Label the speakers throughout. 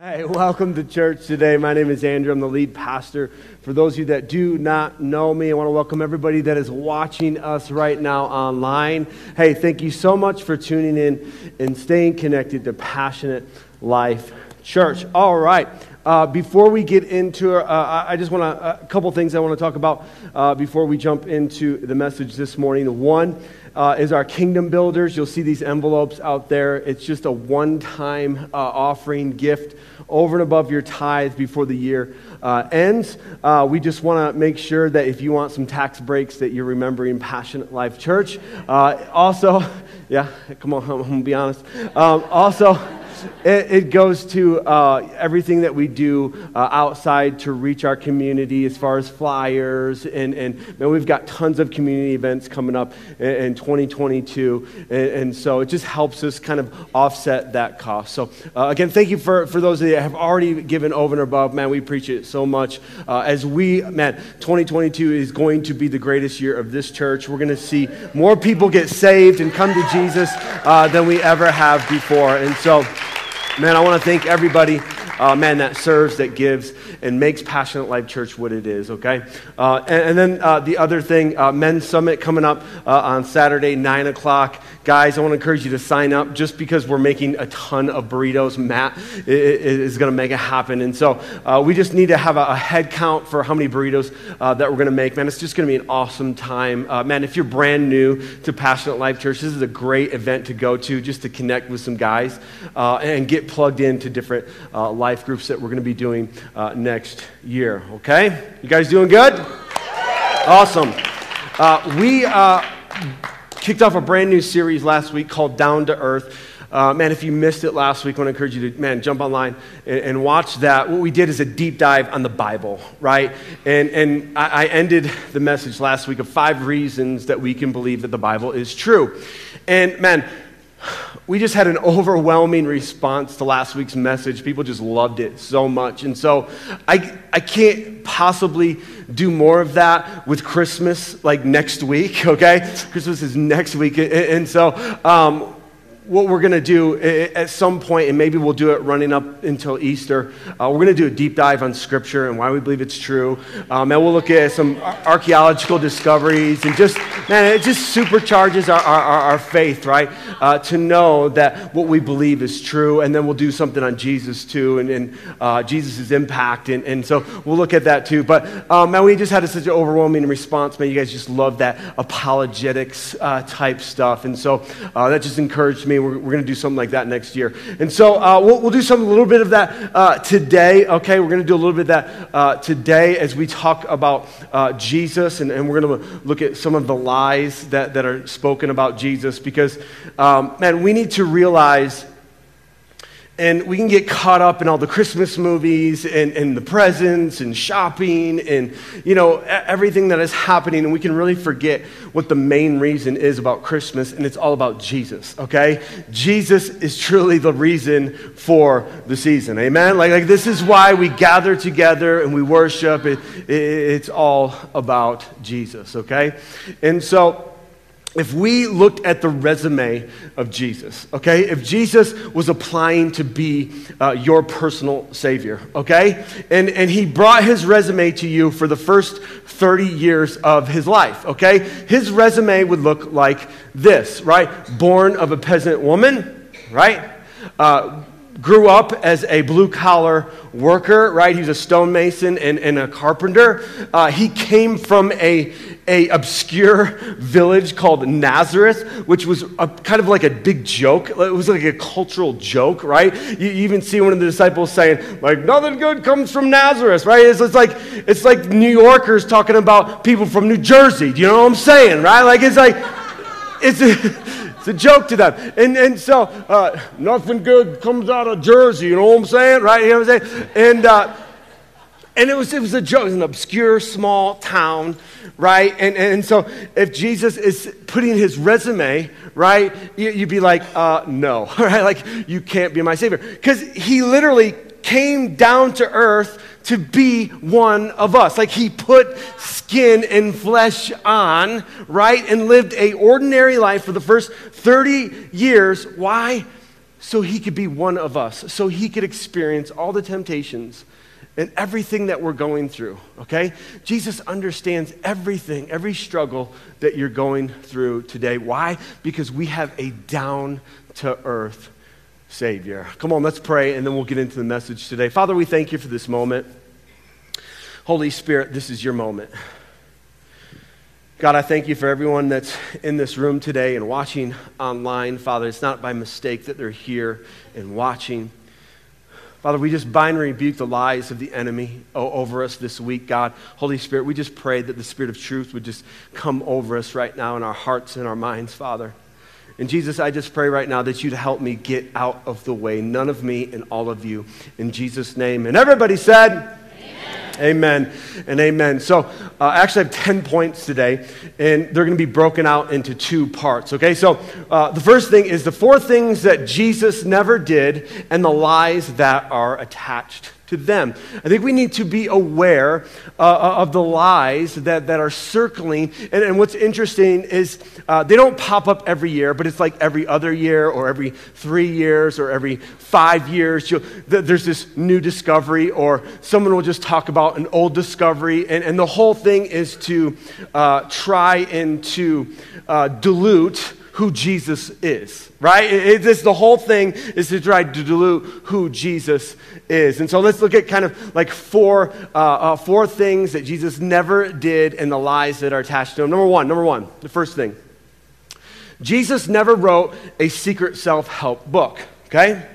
Speaker 1: Hey, welcome to church today. My name is Andrew. I'm the lead pastor. For those of you that do not know me, I want to welcome everybody that is watching us right now online. Hey, thank you so much for tuning in and staying connected to Passionate Life Church. All right. Uh, before we get into, uh, I just want a couple things I want to talk about uh, before we jump into the message this morning. One, uh, is our kingdom builders. You'll see these envelopes out there. It's just a one time uh, offering gift over and above your tithe before the year uh, ends. Uh, we just want to make sure that if you want some tax breaks, that you're remembering Passionate Life Church. Uh, also, yeah, come on, I'm, I'm going to be honest. Um, also, it, it goes to uh, everything that we do uh, outside to reach our community as far as flyers. And, and man, we've got tons of community events coming up in, in 2022. And, and, so it just helps us kind of offset that cost. So, uh, again, thank you for, for those of you that have already given over and above. Man, we appreciate it so much. Uh, as we, man, 2022 is going to be the greatest year of this church. We're going to see more people get saved and come to Jesus uh, than we ever have before. And so, Man, I want to thank everybody, uh, man, that serves, that gives, and makes Passionate Life Church what it is, okay? Uh, and, and, then uh, the other thing, uh, Men's Summit coming up uh, on Saturday, 9 o'clock. Guys, I want to encourage you to sign up just because we're making a ton of burritos. Matt is going to make it happen. And so uh, we just need to have a, a, head count for how many burritos uh, that we're going to make. Man, it's just going to be an awesome time. Uh, man, if you're brand new to Passionate Life Church, this is a great event to go to just to connect with some guys uh, and get plugged into different uh, life groups that we're going to be doing uh, next year. Okay? You guys doing good? Awesome. we kicked off a brand new series last week called Down to Earth. Uh, man, if you missed it last week, I want to encourage you to, man, jump online and, and, watch that. What we did is a deep dive on the Bible, right? And, and I, I ended the message last week of five reasons that we can believe that the Bible is true. And man, we just had an overwhelming response to last week's message. People just loved it so much. And so I, I can't possibly do more of that with Christmas like next week, okay? Christmas is next week. And so um, what we're going to do at some point, and maybe we'll do it running up until Easter, uh, we're going to do a deep dive on Scripture and why we believe it's true. Um, and we'll look at some archaeological discoveries and just, man, it just supercharges our, our, our faith, right? Uh, to know that what we believe is true. And then we'll do something on Jesus too and, and uh, Jesus' impact. And, and so we'll look at that too. But, um, man, we just had a, such an overwhelming response. Man, you guys just love that apologetics uh, type stuff. And so uh, that just encouraged me we're, we're going to do something like that next year. And so uh, we'll, we'll do some, a little bit of that uh, today, okay? We're going to do a little bit of that uh, today as we talk about uh, Jesus, and, and we're going to look at some of the lies that, that are spoken about Jesus because, um, man, we need to realize and we can get caught up in all the Christmas movies and, and the presents and shopping and, you know, everything that is happening. And we can really forget what the main reason is about Christmas. And it's all about Jesus, okay? Jesus is truly the reason for the season. Amen? Like, like this is why we gather together and we worship. It, it, it's all about Jesus, okay? And so, if we looked at the resume of Jesus, okay, if Jesus was applying to be uh, your personal Savior, okay, and, and he brought his resume to you for the first 30 years of his life, okay, his resume would look like this, right? Born of a peasant woman, right? Uh, grew up as a blue collar worker, right? He was a stonemason and, and a carpenter. Uh, he came from a, a obscure village called Nazareth, which was a, kind of like a big joke. It was like a cultural joke, right? You, even see one of the disciples saying, like, nothing good comes from Nazareth, right? It's, it's, like, it's like New Yorkers talking about people from New Jersey. Do you know what I'm saying, right? Like, it's like, it's... A, it's a joke to them. And, and so, uh, nothing good comes out of Jersey, you know what I'm saying? Right? You know what I'm saying? And, uh, and it was, it was a joke. It was an obscure small town, right? And, and so if Jesus is putting his resume, right, you, would be like, uh, no, right? Like, you can't be my savior. Because he literally came down to earth to be one of us. Like he put skin and flesh on, right? And lived a ordinary life for the first 30 years. Why? so he could be one of us, so he could experience all the temptations and everything that we're going through, okay? Jesus understands everything, every struggle that you're going through today. Why? Because we have a down to earth Savior. Come on, let's pray, and then we'll get into the message today. Father, we thank you for this moment. Holy Spirit, this is your moment. God, I thank you for everyone that's in this room today and watching online. Father, it's not by mistake that they're here and watching. Father, we just bind and rebuke the lies of the enemy over us this week, God. Holy Spirit, we just pray that the Spirit of truth would just come over us right now in our hearts and our minds, Father. And Jesus, I just pray right now that you'd help me get out of the way. None of me and all of you. In Jesus' name. And everybody said, Amen and amen. So, uh, I actually have 10 points today, and they're going to be broken out into two parts, okay? So, uh, the first thing is the four things that Jesus never did and the lies that are attached to them. I think we need to be aware uh, uh, of the lies that, that are circling. And, and what's interesting is uh, they don't pop up every year, but it's like every other year or every three years or every five years. Th- there's this new discovery, or someone will just talk about an old discovery. And, and the whole thing is to uh, try and to uh, dilute who Jesus is, right? It, it's the whole thing is to try to dilute who Jesus is. And so let's look at kind of like four, uh, uh, four things that Jesus never did and the lies that are attached to him. Number one, number one, the first thing. Jesus never wrote a secret self help book, okay?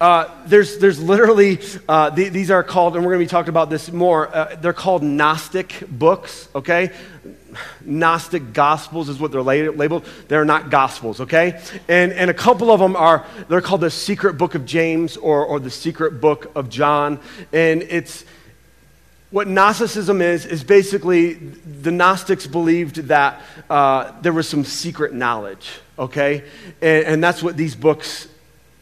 Speaker 1: Uh, there's, there's literally, uh, th- these are called, and we're going to be talking about this more, uh, they're called Gnostic books, okay? Gnostic Gospels is what they're labeled. They're not Gospels, okay? And, and a couple of them are, they're called the Secret Book of James or, or the Secret Book of John. And it's, what Gnosticism is, is basically the Gnostics believed that uh, there was some secret knowledge, okay? And, and that's what these books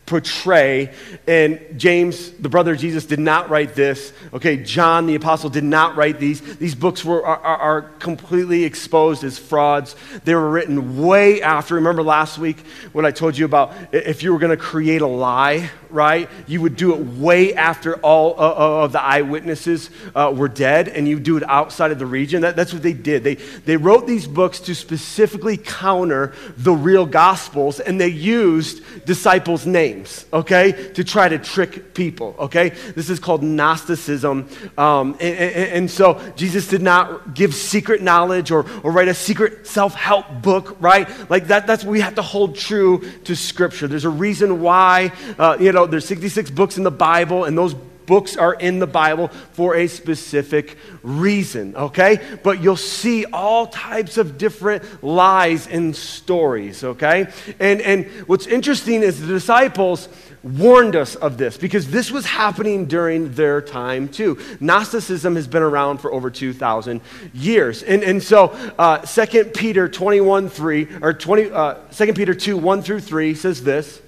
Speaker 1: portray. And James, the brother of Jesus, did not write this. Okay, John, the apostle, did not write these. These books were, are, are completely exposed as frauds. They were written way after. Remember last week when I told you about if you were going to create a lie, right? You would do it way after all of the eyewitnesses uh, were dead, and you do it outside of the region. That, that's what they did. They, they wrote these books to specifically counter the real gospels, and they used disciples' names, okay, to try to trick people, okay? This is called Gnosticism. Um, and, and, and, so Jesus did not give secret knowledge or, or write a secret self help book, right? Like that, that's what we have to hold true to Scripture. There's a reason why, uh, you know, there's 66 books in the Bible, and those books are in the Bible for a specific reason, okay? But you'll see all types of different lies and stories, okay? And, and what's interesting is the disciples warned us of this because this was happening during their time too. Gnosticism has been around for over 2,000 years. And, and so uh, 2 Peter 21 3, or 20, uh, 2 Peter 2 1 through 3 says this.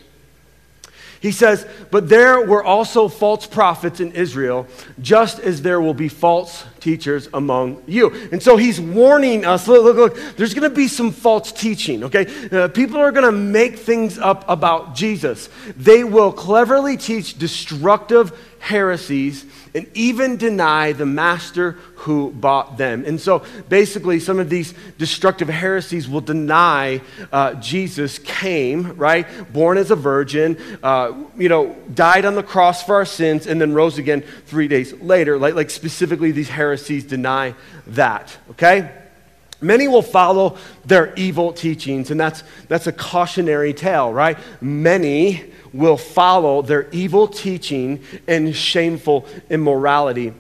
Speaker 1: He says, But there were also false prophets in Israel, just as there will be false teachers among you. And so he's warning us look, look, look, there's going to be some false teaching, okay? Uh, people are going to make things up about Jesus. They will cleverly teach destructive heresies and even deny the master who bought them. And so basically, some of these destructive heresies will deny uh, Jesus came, right? Born as a virgin, uh, you know, died on the cross for our sins, and then rose again three days later. Like, like specifically, these heresies deny that, okay? Many will follow their evil teachings, and that's, that's a cautionary tale, right? Many will follow their evil teaching and shameful immorality.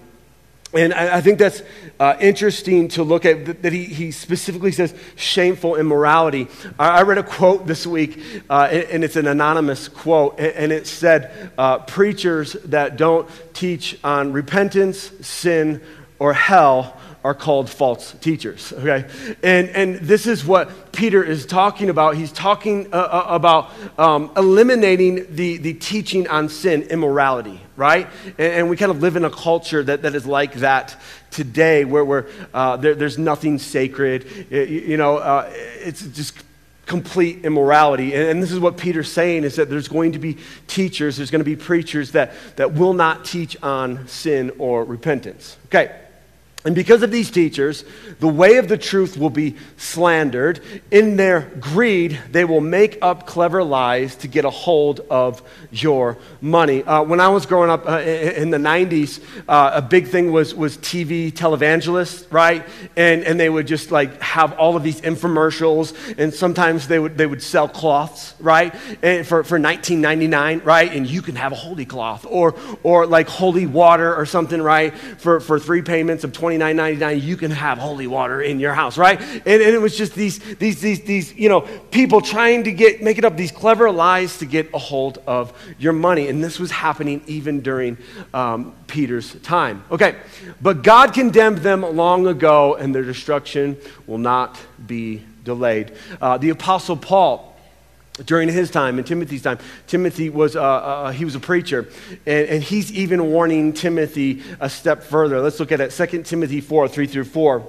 Speaker 1: And I, I think that's uh, interesting to look at that, he, he, specifically says shameful immorality. I, I read a quote this week, uh, and, and, it's an anonymous quote, and, and it said, uh, Preachers that don't teach on repentance, sin, or hell are called false teachers, okay? And, and this is what Peter is talking about. He's talking uh, uh, about um, eliminating the, the teaching on sin, immorality, right? And, and, we kind of live in a culture that, that is like that today, where, where uh, there, there's nothing sacred. It, you know, uh, it's just complete immorality. And, and, this is what Peter's saying is that there's going to be teachers, there's going to be preachers that, that will not teach on sin or repentance. Okay. And because of these teachers, the way of the truth will be slandered. In their greed, they will make up clever lies to get a hold of your money. Uh, when I was growing up uh, in the 90s, uh, a big thing was, was TV televangelists, right? And, and they would just like have all of these infomercials, and sometimes they would, they would sell cloths, right? And for, for 19.99, right? And you can have a holy cloth, or, or like holy water or something, right? For, for three payments of 20 $29.99, you can have holy water in your house, right? And, and it was just these, these, these, these, you know, people trying to get, make it up these clever lies to get a hold of your money. And this was happening even during um, Peter's time. Okay, but God condemned them long ago, and their destruction will not be delayed. Uh, the Apostle Paul, during his time, in Timothy's time, Timothy was, uh, uh, he was a preacher, and, and, he's even warning Timothy a step further. Let's look at it, 2 Timothy 4, 3 through 4.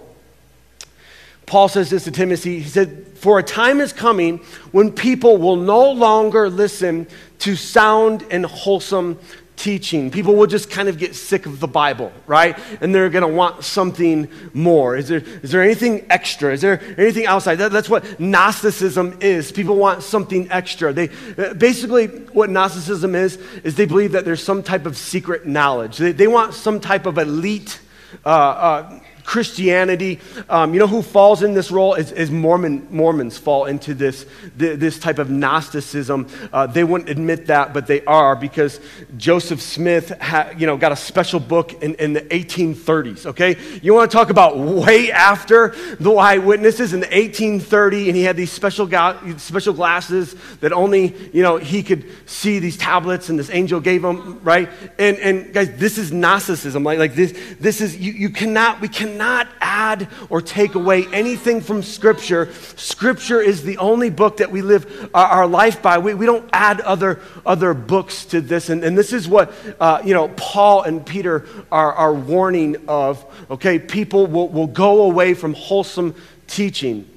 Speaker 1: Paul says this to Timothy. He said, For a time is coming when people will no longer listen to sound and wholesome teaching. People will just kind of get sick of the Bible, right? And they're going to want something more. Is there, is there anything extra? Is there anything outside? That, that's what Gnosticism is. People want something extra. They, basically, what Gnosticism is, is they believe that there's some type of secret knowledge. They, they want some type of elite uh, uh, Christianity. Um, you know who falls in this role? Is, is Mormon, Mormons fall into this, this type of Gnosticism. Uh, they wouldn't admit that, but they are because Joseph Smith ha, you know, got a special book in, in the 1830s, okay? You want to talk about way after the eyewitnesses in the 1830, and he had these special, ga- special glasses that only, you know, he could see these tablets and this angel gave him, right? And, and guys, this is Gnosticism. Like, like this, this is, you, you cannot, we cannot cannot add or take away anything from Scripture. Scripture is the only book that we live our, our life by. We, we don't add other, other books to this. And, and this is what, uh, you know, Paul and Peter are, are warning of. Okay, people will, will go away from wholesome teaching.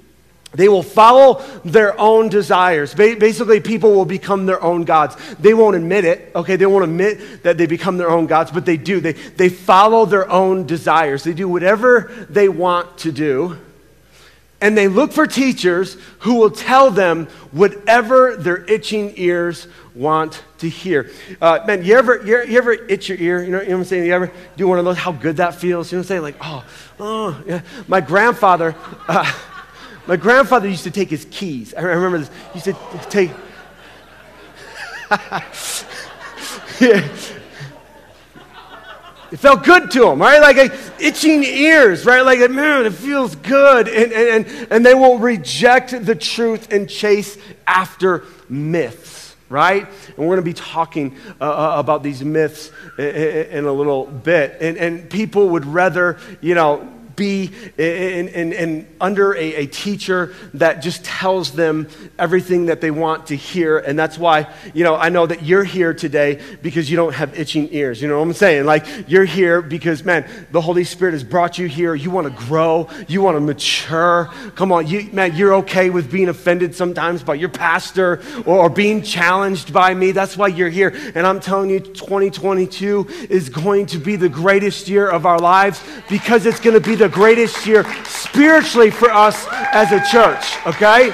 Speaker 1: They will follow their own desires. Basically, people will become their own gods. They won't admit it, okay? They won't admit that they become their own gods, but they do. They, they follow their own desires. They do whatever they want to do. And they look for teachers who will tell them whatever their itching ears want to hear. Uh, man, you ever, you, you ever itch your ear? You know, you know what I'm saying? You ever do one of those? How good that feels? You know what I'm saying? Like, oh, oh, yeah. My grandfather. Uh, my grandfather used to take his keys. I remember this. He used to take. It felt good to him, right? Like, itching ears, right? Like, man, it feels good. And, and, and, and they will reject the truth and chase after myths, right? And we're going to be talking uh, uh about these myths in, in, a little bit. And, and people would rather, you know, be in, in, in under a, a, teacher that just tells them everything that they want to hear. And that's why, you know, I know that you're here today because you don't have itching ears. You know what I'm saying? Like, you're here because, man, the Holy Spirit has brought you here. You want to grow, you want to mature. Come on, you, man, you're okay with being offended sometimes by your pastor or, or being challenged by me. That's why you're here. And I'm telling you, 2022 is going to be the greatest year of our lives because it's going to be the greatest year spiritually for us as a church, okay?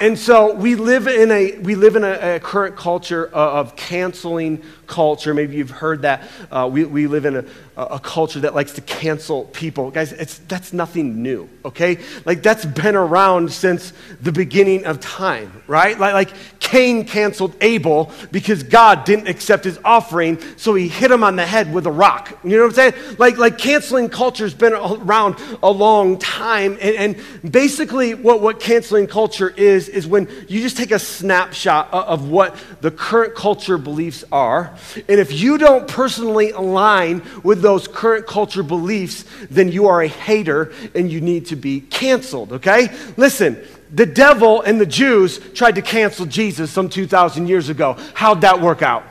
Speaker 1: And so we live in a, we live in a, a current culture of canceling culture. Maybe you've heard that. Uh, we, we live in a, a culture that likes to cancel people. Guys, it's, that's nothing new, okay? Like, that's been around since the beginning of time, right? Like, like Cain canceled Abel because God didn't accept his offering, so he hit him on the head with a rock. You know what I'm saying? Like, like canceling culture's been around a long time. And, and basically, what, what canceling culture is, is when you just take a snapshot of what the current culture beliefs are and if you don't personally align with those current culture beliefs, then you are a hater and you need to be canceled, okay? Listen, the devil and the Jews tried to cancel Jesus some 2,000 years ago. How'd that work out?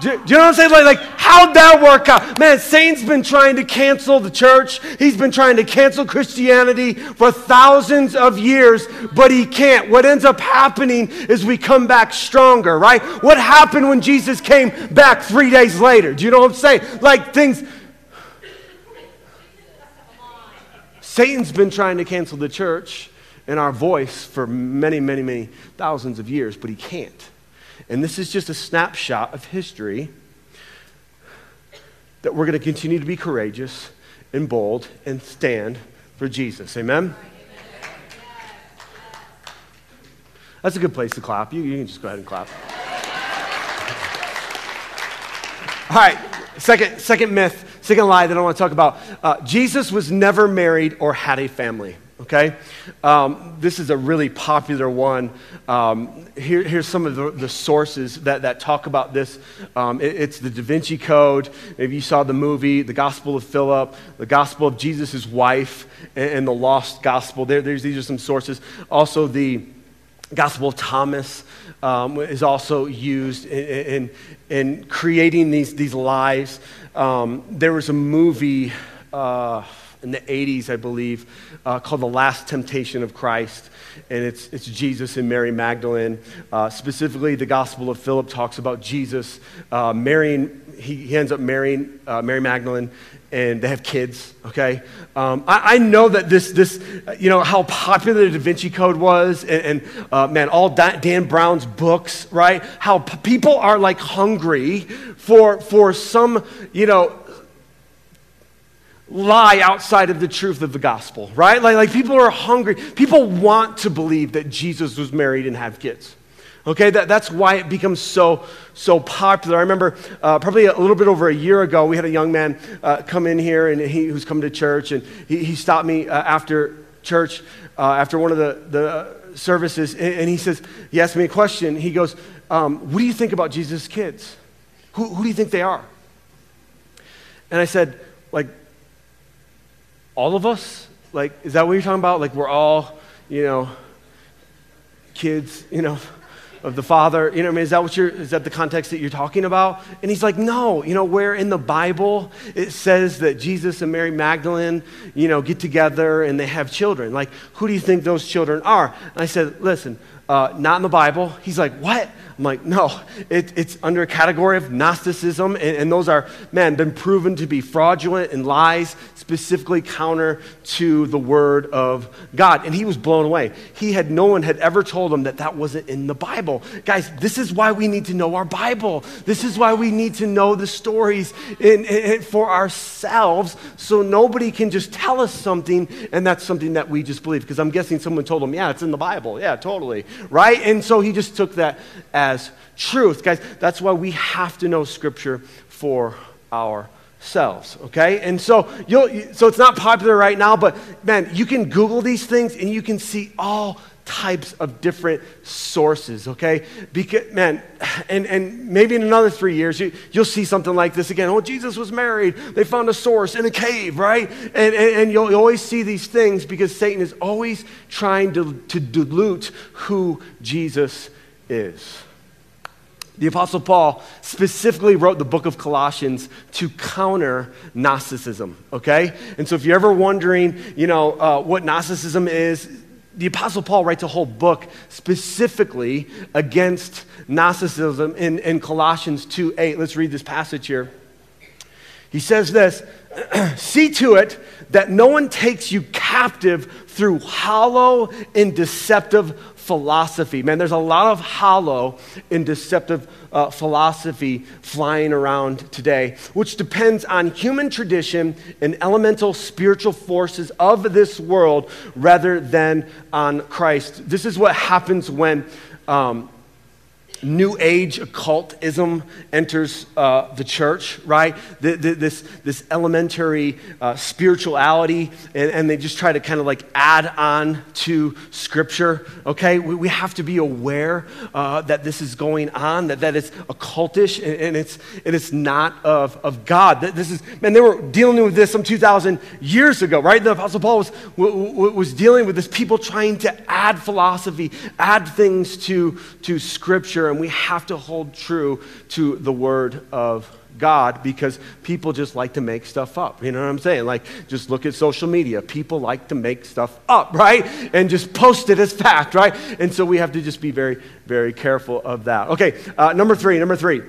Speaker 1: Do, do, you know what I'm saying? Like, like How'd that work out? Man, Satan's been trying to cancel the church. He's been trying to cancel Christianity for thousands of years, but he can't. What ends up happening is we come back stronger, right? What happened when Jesus came back three days later? Do you know what I'm saying? Like things. Satan's been trying to cancel the church and our voice for many, many, many thousands of years, but he can't. And this is just a snapshot of history that we're going to continue to be courageous and bold and stand for Jesus. Amen? That's a good place to clap. You, you can just go ahead and clap. All right, second, second myth, second lie that I want to talk about. Uh, Jesus was never married or had a family okay? Um, this is a really popular one. Um, here, here's some of the, the, sources that, that talk about this. Um, it, it's the Da Vinci Code. Maybe you saw the movie, The Gospel of Philip, The Gospel of Jesus' wife, and, and the Lost Gospel. There, these are some sources. Also, the Gospel of Thomas um, is also used in, in, in, creating these, these lies. Um, there was a movie. Uh, in the 80s, I believe, uh, called The Last Temptation of Christ. And it's, it's Jesus and Mary Magdalene. Uh, specifically, the Gospel of Philip talks about Jesus uh, marrying, he, he, ends up marrying uh, Mary Magdalene, and they have kids, okay? Um, I, I, know that this, this, you know, how popular the Da Vinci Code was, and, and uh, man, all Dan Brown's books, right? How p- people are like hungry for, for some, you know, lie outside of the truth of the gospel, right? Like, like people are hungry. People want to believe that Jesus was married and had kids. Okay, that, that's why it becomes so, so popular. I remember uh, probably a little bit over a year ago, we had a young man uh, come in here and he who's come to church, and he, he stopped me uh, after church, uh, after one of the, the services, and, he says, he asked me a question. He goes, um, What do you think about Jesus' kids? Who, who do you think they are? And I said, like, all of us? Like, is that what you're talking about? Like, we're all, you know, kids, you know, of the Father. You know, I mean, is that what you're, is that the context that you're talking about? And he's like, no, you know, where in the Bible it says that Jesus and Mary Magdalene, you know, get together and they have children. Like, who do you think those children are? And I said, listen, uh, not in the Bible. He's like, what? I'm like, no, it, it's under a category of Gnosticism, and, and, those are, man, been proven to be fraudulent and lies, specifically counter to the Word of God. And he was blown away. He had, no one had ever told him that that wasn't in the Bible. Guys, this is why we need to know our Bible. This is why we need to know the stories in, in, for ourselves so nobody can just tell us something and that's something that we just believe. Because I'm guessing someone told him, yeah, it's in the Bible. Yeah, totally. Right? And so he just took that as truth. Guys, that's why we have to know Scripture for ourselves, okay? And so, you'll, so it's not popular right now, but man, you can Google these things and you can see all types of different sources, okay? Because, man, and, and maybe in another three years, you, you'll see something like this again. Oh, Jesus was married. They found a source in a cave, right? And, and, and you'll, you'll always see these things because Satan is always trying to, to dilute who Jesus is. The Apostle Paul specifically wrote the book of Colossians to counter Gnosticism, okay? And so if you're ever wondering, you know, uh, what Gnosticism is, the Apostle Paul writes a whole book specifically against Gnosticism in, in Colossians 2 8. Let's read this passage here. He says this See to it that no one takes you captive through hollow and deceptive philosophy. Man, there's a lot of hollow and deceptive uh, philosophy flying around today, which depends on human tradition and elemental spiritual forces of this world rather than on Christ. This is what happens when. Um, New Age occultism enters uh, the church, right? The, the, this, this elementary uh, spirituality, and, and, they just try to kind of like add on to Scripture, okay? We, we have to be aware uh, that this is going on, that, that it's occultish, and, and, it's, and it's not of, of God. This is, man, they were dealing with this some 2,000 years ago, right? The Apostle Paul was, was dealing with this people trying to add philosophy, add things to, to Scripture and we have to hold true to the Word of God because people just like to make stuff up. You know what I'm saying? Like, just look at social media. People like to make stuff up, right? And just post it as fact, right? And so we have to just be very, very careful of that. Okay, uh, number three, number three.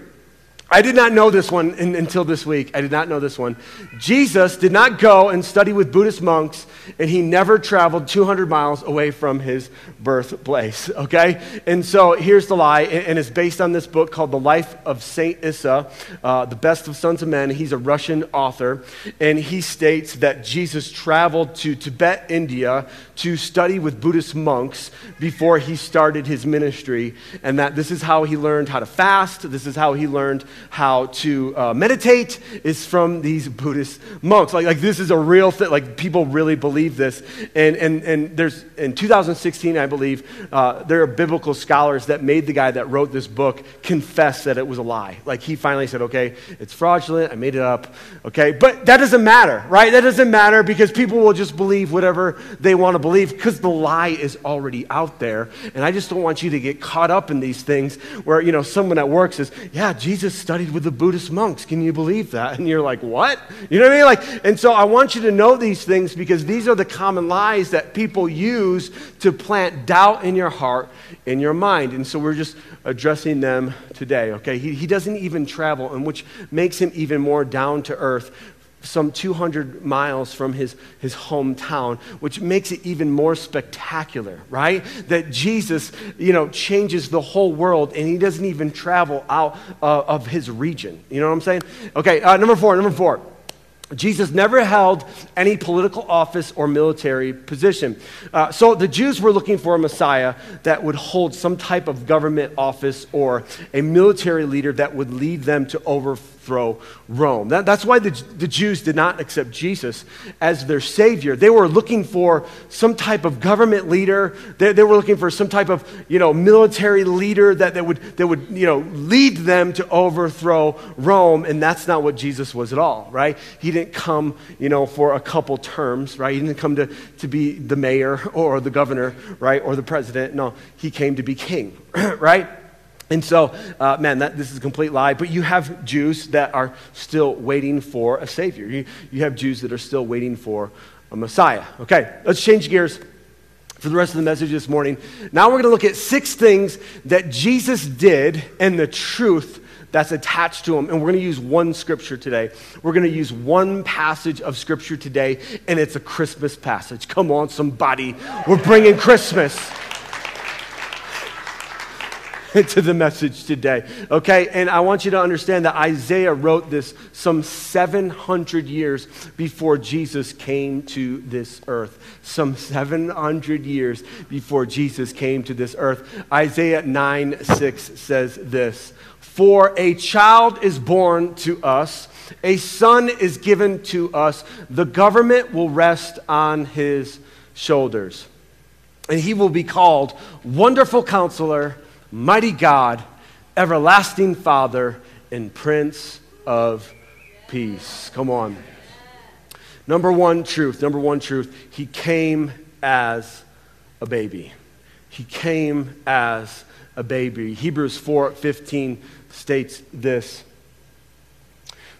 Speaker 1: I did not know this one in, until this week. I did not know this one. Jesus did not go and study with Buddhist monks, and he never traveled 200 miles away from his birthplace, okay? And so here's the lie, and it's based on this book called The Life of Saint Issa, uh, The Best of Sons of Men. He's a Russian author, and he states that Jesus traveled to Tibet, India, to study with Buddhist monks before he started his ministry, and that this is how he learned how to fast, this is how he learned how to uh, meditate is from these Buddhist monks. Like, like this is a real thing. Like people really believe this. And, and, and there's, in 2016, I believe, uh, there are biblical scholars that made the guy that wrote this book confess that it was a lie. Like he finally said, okay, it's fraudulent. I made it up. Okay. But that doesn't matter, right? That doesn't matter because people will just believe whatever they want to believe because the lie is already out there. And I just don't want you to get caught up in these things where, you know, someone at work says, yeah, Jesus studied with the Buddhist monks. Can you believe that? And you're like, what? You know what I mean? Like, and so I want you to know these things because these are the common lies that people use to plant doubt in your heart, in your mind. And so we're just addressing them today, okay? He, he doesn't even travel, and which makes him even more down to earth some 200 miles from his, his hometown, which makes it even more spectacular, right? That Jesus, you know, changes the whole world and he doesn't even travel out uh, of his region. You know what I'm saying? Okay, uh, number four, number four. Jesus never held any political office or military position. Uh, so the Jews were looking for a Messiah that would hold some type of government office or a military leader that would lead them to overthrow overthrow Rome. That, that's why the, the Jews did not accept Jesus as their Savior. They were looking for some type of government leader. They, they were looking for some type of, you know, military leader that, that, would, that would, you know, lead them to overthrow Rome. And that's not what Jesus was at all, right? He didn't come, you know, for a couple terms, right? He didn't come to, to be the mayor or the governor, right? Or the president. No, he came to be king, right? And so, uh, man, that, this is a complete lie. But you have Jews that are still waiting for a Savior. You, you have Jews that are still waiting for a Messiah. Okay, let's change gears for the rest of the message this morning. Now we're going to look at six things that Jesus did and the truth that's attached to him. And we're going to use one scripture today. We're going to use one passage of scripture today, and it's a Christmas passage. Come on, somebody. We're bringing Christmas. to the message today. Okay? And I want you to understand that Isaiah wrote this some 700 years before Jesus came to this earth. Some 700 years before Jesus came to this earth. Isaiah 9 6 says this For a child is born to us, a son is given to us, the government will rest on his shoulders. And he will be called Wonderful Counselor mighty God, everlasting Father, and Prince of Peace. Come on. Number one truth, number one truth, he came as a baby. He came as a baby. Hebrews 4:15 states this.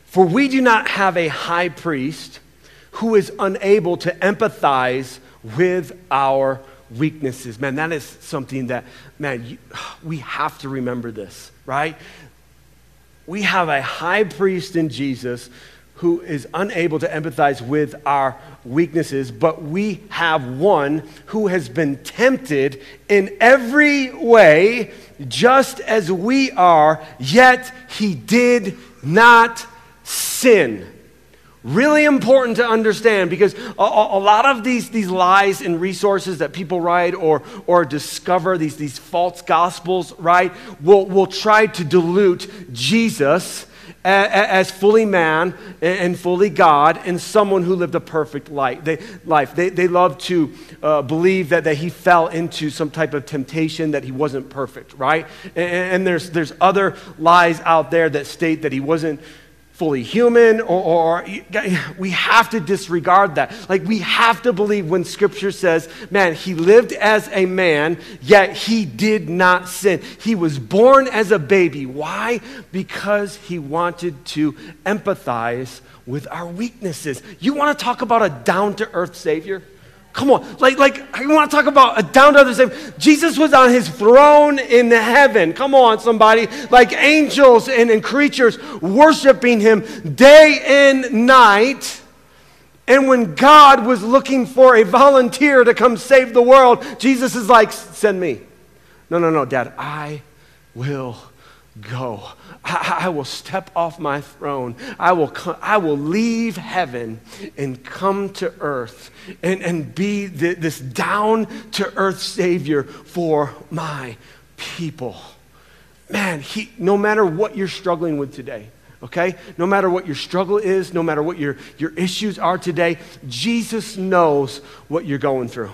Speaker 1: For we do not have a high priest who is unable to empathize with our weaknesses. Man, that is something that, man, you, we have to remember this, right? We have a high priest in Jesus who is unable to empathize with our weaknesses, but we have one who has been tempted in every way, just as we are, yet he did not sin. Really important to understand because a, a, lot of these, these lies and resources that people write or, or discover, these, these false gospels, right, will, will try to dilute Jesus as fully man and fully God and someone who lived a perfect life. They, life. they, they love to uh, believe that, that he fell into some type of temptation, that he wasn't perfect, right? And, and there's, there's other lies out there that state that he wasn't fully human or, or, we have to disregard that. Like we have to believe when scripture says, man, he lived as a man, yet he did not sin. He was born as a baby. Why? Because he wanted to empathize with our weaknesses. You want to talk about a down to earth Savior? Come on, like, like I want to talk about a down to earth. Jesus was on his throne in heaven. Come on, somebody. Like angels and, and creatures worshiping him day and night. And when God was looking for a volunteer to come save the world, Jesus is like, send me. No, no, no, Dad, I will go. I, I, will step off my throne. I will, come, I will leave heaven and come to earth and, and be this down to earth Savior for my people. Man, he, no matter what you're struggling with today, okay? No matter what your struggle is, no matter what your, your issues are today, Jesus knows what you're going through.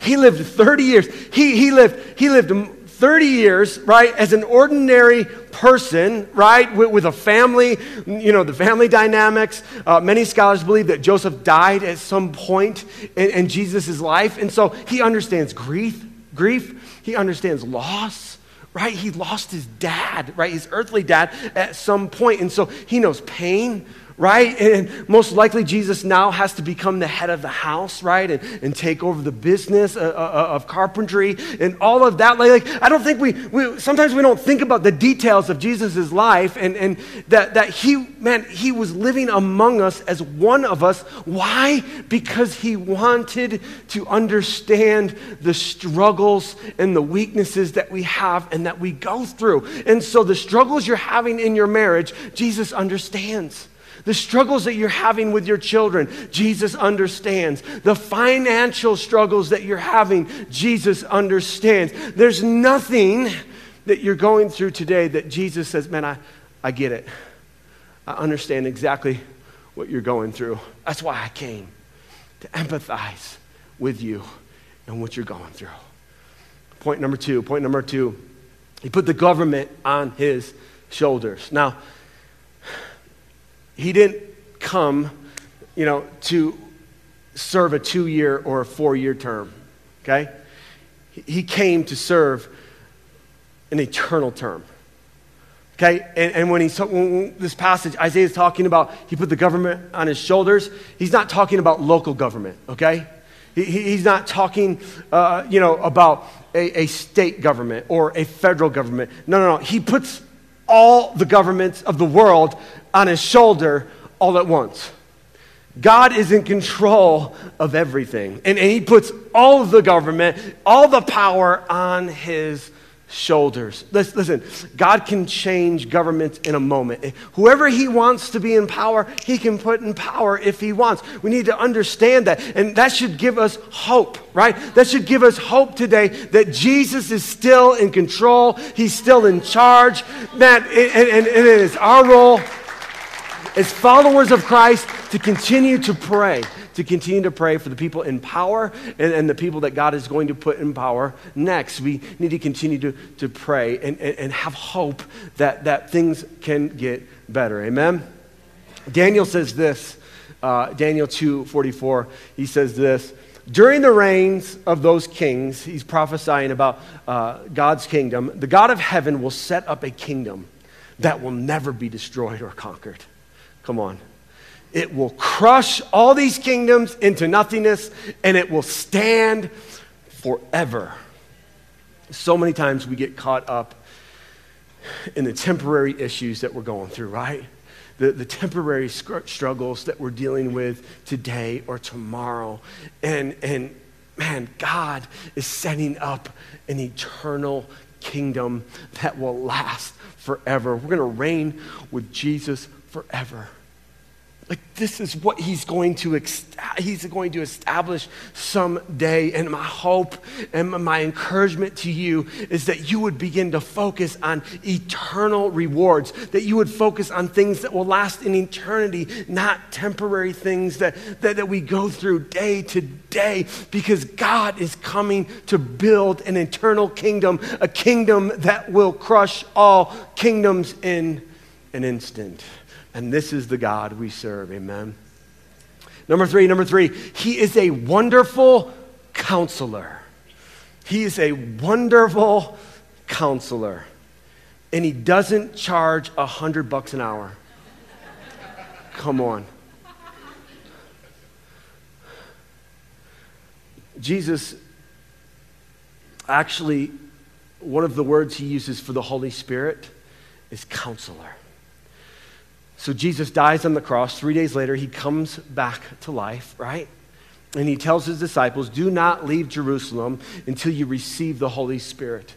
Speaker 1: He lived 30 years. He, he, lived, he lived 30 years, right, as an ordinary person, right, with, with a family, you know, the family dynamics. Uh, many scholars believe that Joseph died at some point in, in Jesus' life. And so he understands grief, grief, he understands loss right? He lost his dad, right? His earthly dad at some point. And so he knows pain, right? And most likely, Jesus now has to become the head of the house, right? And, and take over the business of, uh, uh, of carpentry and all of that. Like, like, I don't think we, we, sometimes we don't think about the details of Jesus' life and, and that, that he, man, he was living among us as one of us. Why? Because he wanted to understand the struggles and the weaknesses that we have and that we go through. And so the struggles you're having in your marriage, Jesus understands. The struggles that you're having with your children, Jesus understands. The financial struggles that you're having, Jesus understands. There's nothing that you're going through today that Jesus says, Man, I, I get it. I understand exactly what you're going through. That's why I came to empathize with you and what you're going through. Point number two. Point number two. He put the government on his shoulders. Now, he didn't come, you know, to serve a two year or a four year term, okay? He came to serve an eternal term. Okay, and, and when he's when this passage, Isaiah is talking about he put the government on his shoulders. He's not talking about local government. Okay, he, he's not talking, uh, you know, about a, a state government or a federal government. No, no, no. He puts all the governments of the world on his shoulder all at once. God is in control of everything. And, and he puts all of the government, all the power on his shoulders. Listen, God can change governments in a moment. Eh, whoever He wants to be in power, He can put in power if He wants. We need to understand that. And that should give us hope, right? That should give us hope today that Jesus is still in control, He's still in charge. And, and, and it is our role as followers of Christ to continue to pray to continue to pray for the people in power and, and, the people that God is going to put in power next. We need to continue to, to pray and, and, and have hope that, that things can get better. Amen? Daniel says this, uh, Daniel 2.44, he says this, during the reigns of those kings, he's prophesying about uh, God's kingdom, the God of heaven will set up a kingdom that will never be destroyed or conquered. Come on. It will crush all these kingdoms into nothingness and it will stand forever. So many times we get caught up in the temporary issues that we're going through, right? The, the temporary struggles that we're dealing with today or tomorrow. And, and man, God is setting up an eternal kingdom that will last forever. We're going to reign with Jesus forever. Like this is what he's going to he's going to establish someday and my hope and my encouragement to you is that you would begin to focus on eternal rewards that you would focus on things that will last in eternity not temporary things that, that, that we go through day to day because God is coming to build an eternal kingdom a kingdom that will crush all kingdoms in an instant. And this is the God we serve. Amen. Number three, number three, he is a wonderful counselor. He is a wonderful counselor. And he doesn't charge a hundred bucks an hour. Come on. Jesus actually, one of the words he uses for the Holy Spirit is counselor. So Jesus dies on the cross. Three days later, he comes back to life, right? And he tells his disciples, Do not leave Jerusalem until you receive the Holy Spirit.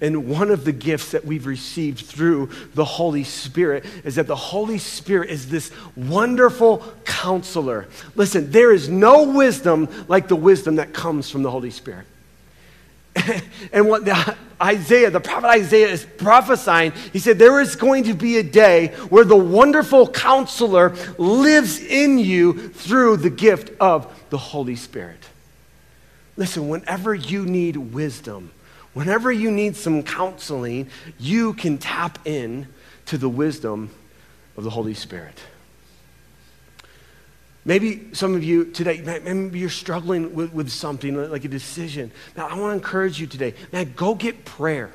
Speaker 1: And one of the gifts that we've received through the Holy Spirit is that the Holy Spirit is this wonderful counselor. Listen, there is no wisdom like the wisdom that comes from the Holy Spirit. and what the, Isaiah, the prophet Isaiah is prophesying, he said, There is going to be a day where the wonderful counselor lives in you through the gift of the Holy Spirit. Listen, whenever you need wisdom, whenever you need some counseling, you can tap in to the wisdom of the Holy Spirit. Maybe some of you today, maybe you're struggling with, with something like a decision. Now, I want to encourage you today. Man, go get prayer.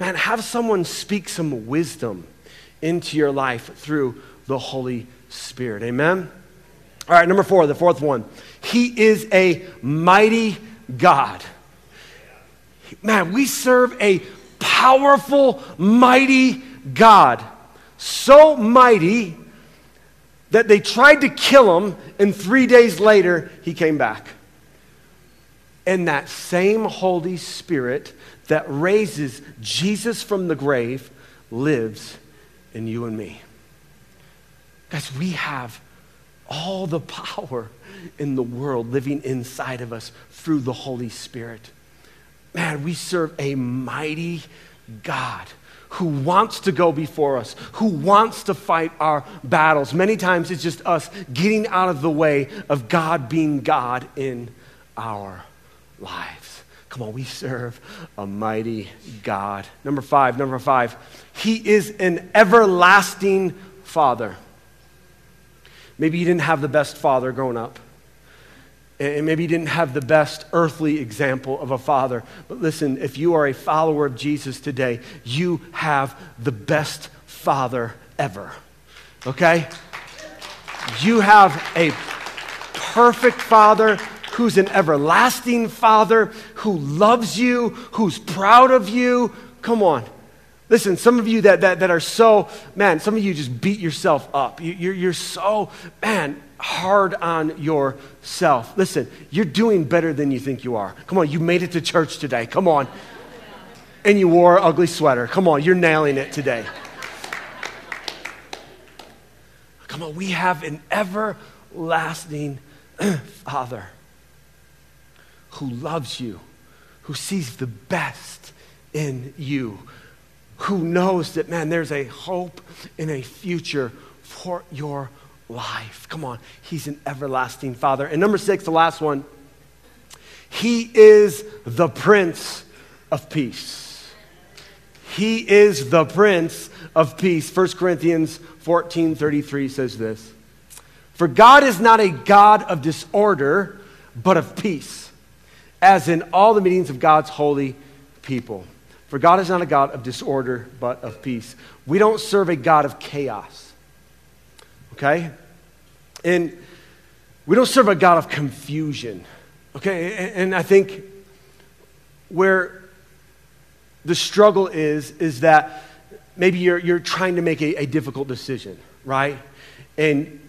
Speaker 1: Man, have someone speak some wisdom into your life through the Holy Spirit. Amen? All right, number four, the fourth one. He is a mighty God. Man, we serve a powerful, mighty God. So mighty that they tried to kill him, and three days later, he came back. And that same Holy Spirit that raises Jesus from the grave lives in you and me. Guys, we have all the power in the world living inside of us through the Holy Spirit. Man, we serve a mighty God who wants to go before us, who wants to fight our battles. Many times it's just us getting out of the way of God being God in our lives. Come on, we serve a mighty God. Number five, number five, He is an everlasting Father. Maybe you didn't have the best father growing up. And maybe you didn't have the best earthly example of a father. But listen, if you are a follower of Jesus today, you have the best father ever. Okay? You have a perfect father who's an everlasting father, who loves you, who's proud of you. Come on. Listen, some of you that, that, that are so, man, some of you just beat yourself up. You, you're, you're so, man, hard on yourself. Listen, you're doing better than you think you are. Come on, you made it to church today. Come on. And you wore an ugly sweater. Come on, you're nailing it today. Come on, we have an everlasting Father who loves you, who sees the best in you, who knows that, man, there's a hope and a future for your life. Come on, He's an everlasting Father. And number six, the last one, He is the Prince of Peace. He is the Prince of Peace. 1 Corinthians 14 33 says this For God is not a God of disorder, but of peace, as in all the meetings of God's holy people. For God is not a God of disorder, but of peace. We don't serve a God of chaos. Okay? And we don't serve a God of confusion. Okay? And, I think where the struggle is, is that maybe you're, you're trying to make a, a difficult decision, right? And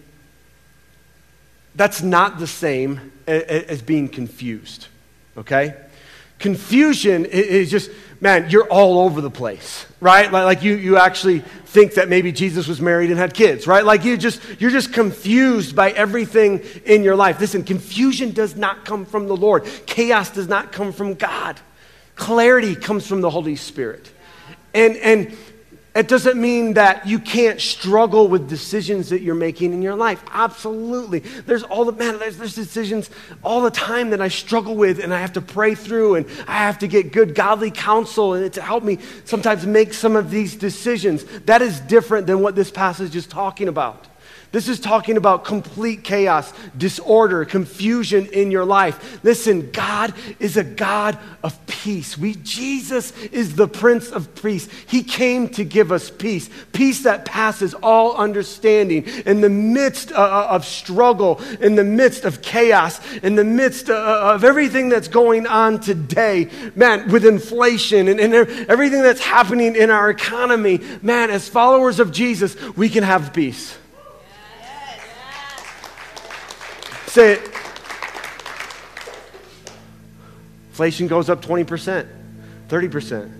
Speaker 1: that's not the same as being confused, okay? Confusion is just, man, you're all over the place, right? Like, you, you actually think that maybe Jesus was married and had kids, right? Like you just, you're just confused by everything in your life. Listen, confusion does not come from the Lord. Chaos does not come from God. Clarity comes from the Holy Spirit. And, and It doesn't mean that you can't struggle with decisions that you're making in your life. Absolutely. There's all the, man, there's, there's decisions all the time that I struggle with and I have to pray through and I have to get good godly counsel and to help me sometimes make some of these decisions. That is different than what this passage is talking about. This is talking about complete chaos, disorder, confusion in your life. Listen, God is a God of peace. We Jesus is the prince of peace. He came to give us peace, peace that passes all understanding in the midst uh, uh, of struggle, in the midst of chaos, in the midst uh, of everything that's going on today. Man, with inflation and, and everything that's happening in our economy, man, as followers of Jesus, we can have peace. It. Inflation goes up 20%, 30%.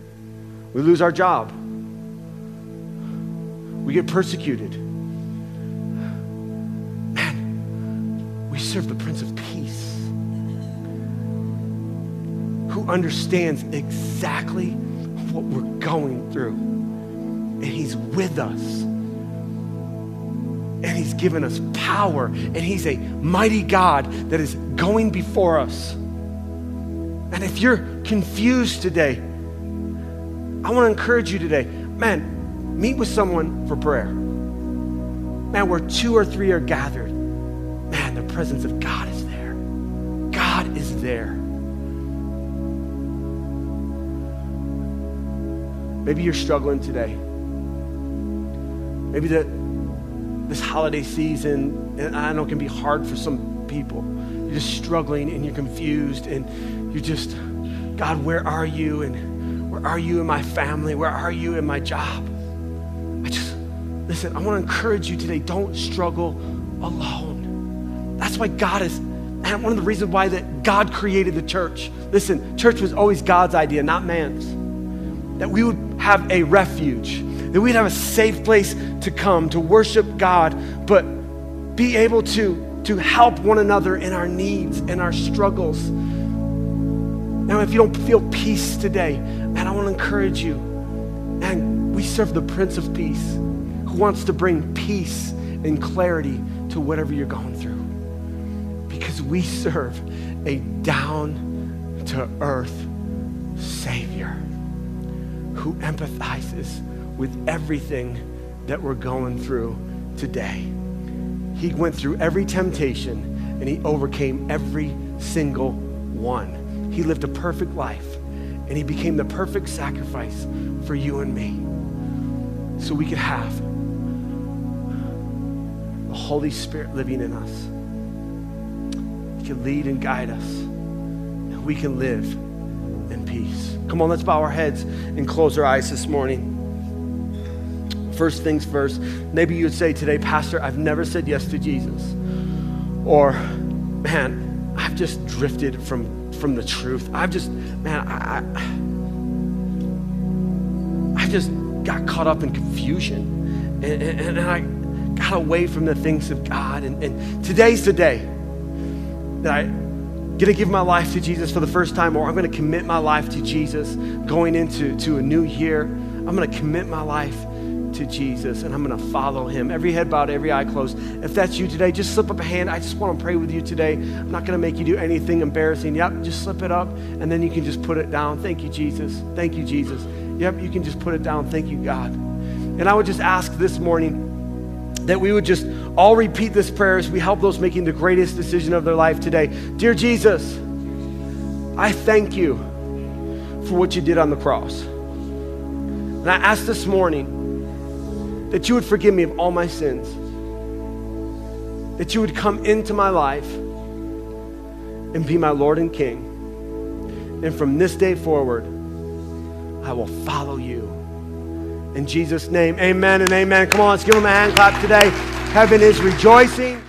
Speaker 1: We lose our job. We get persecuted. Man, we serve the Prince of Peace who understands exactly what we're going through. And He's with us and He's given us power, and He's a mighty God that is going before us. And if you're confused today, I want to encourage you today, man, meet with someone for prayer. Man, where two or three are gathered, man, the presence of God is there. God is there. Maybe you're struggling today. Maybe the, this holiday season, and I know it can be hard for some people. You're just struggling and you're confused and you're just, God, where are you? And where are you in my family? Where are you in my job? I just, listen, I want to encourage you today don't struggle alone. That's why God is, and one of the reasons why that God created the church. Listen, church was always God's idea, not man's. That we would have a refuge that we'd have a safe place to come to worship God, but be able to, to help one another in our needs and our struggles. Now, if you don't feel peace today, man, I want to encourage you. And we serve the Prince of Peace who wants to bring peace and clarity to whatever you're going through. Because we serve a down to earth Savior who empathizes with everything that we're going through today. He went through every temptation and he overcame every single one. He lived a perfect life and he became the perfect sacrifice for you and me so we could have the Holy Spirit living in us. He can lead and guide us, and we can live in peace. Come on, let's bow our heads and close our eyes this morning. First things first, maybe you would say today, Pastor, I've never said yes to Jesus. Or, man, I've just drifted from, from the truth. I've just, man, I, I, I just got caught up in confusion. And, and, and, I got away from the things of God. And, and today's the day that I get to give my life to Jesus for the first time, or I'm going to commit my life to Jesus going into to a new year. I'm going to commit my life to Jesus and I'm going to follow him. Every head bowed, every eye closed. If that's you today, just slip up a hand. I just want to pray with you today. I'm not going to make you do anything embarrassing. Yep, just slip it up and then you can just put it down. Thank you, Jesus. Thank you, Jesus. Yep, you can just put it down. Thank you, God. And I would just ask this morning that we would just all repeat this prayer as we help those making the greatest decision of their life today. Dear Jesus, I thank you for what you did on the cross. And I ask this morning that you would forgive me of all my sins, that you would come into my life and be my Lord and King. And from this day forward, I will follow you. In Jesus' name, amen and amen. Come on, let's give him a hand clap today. Heaven is rejoicing.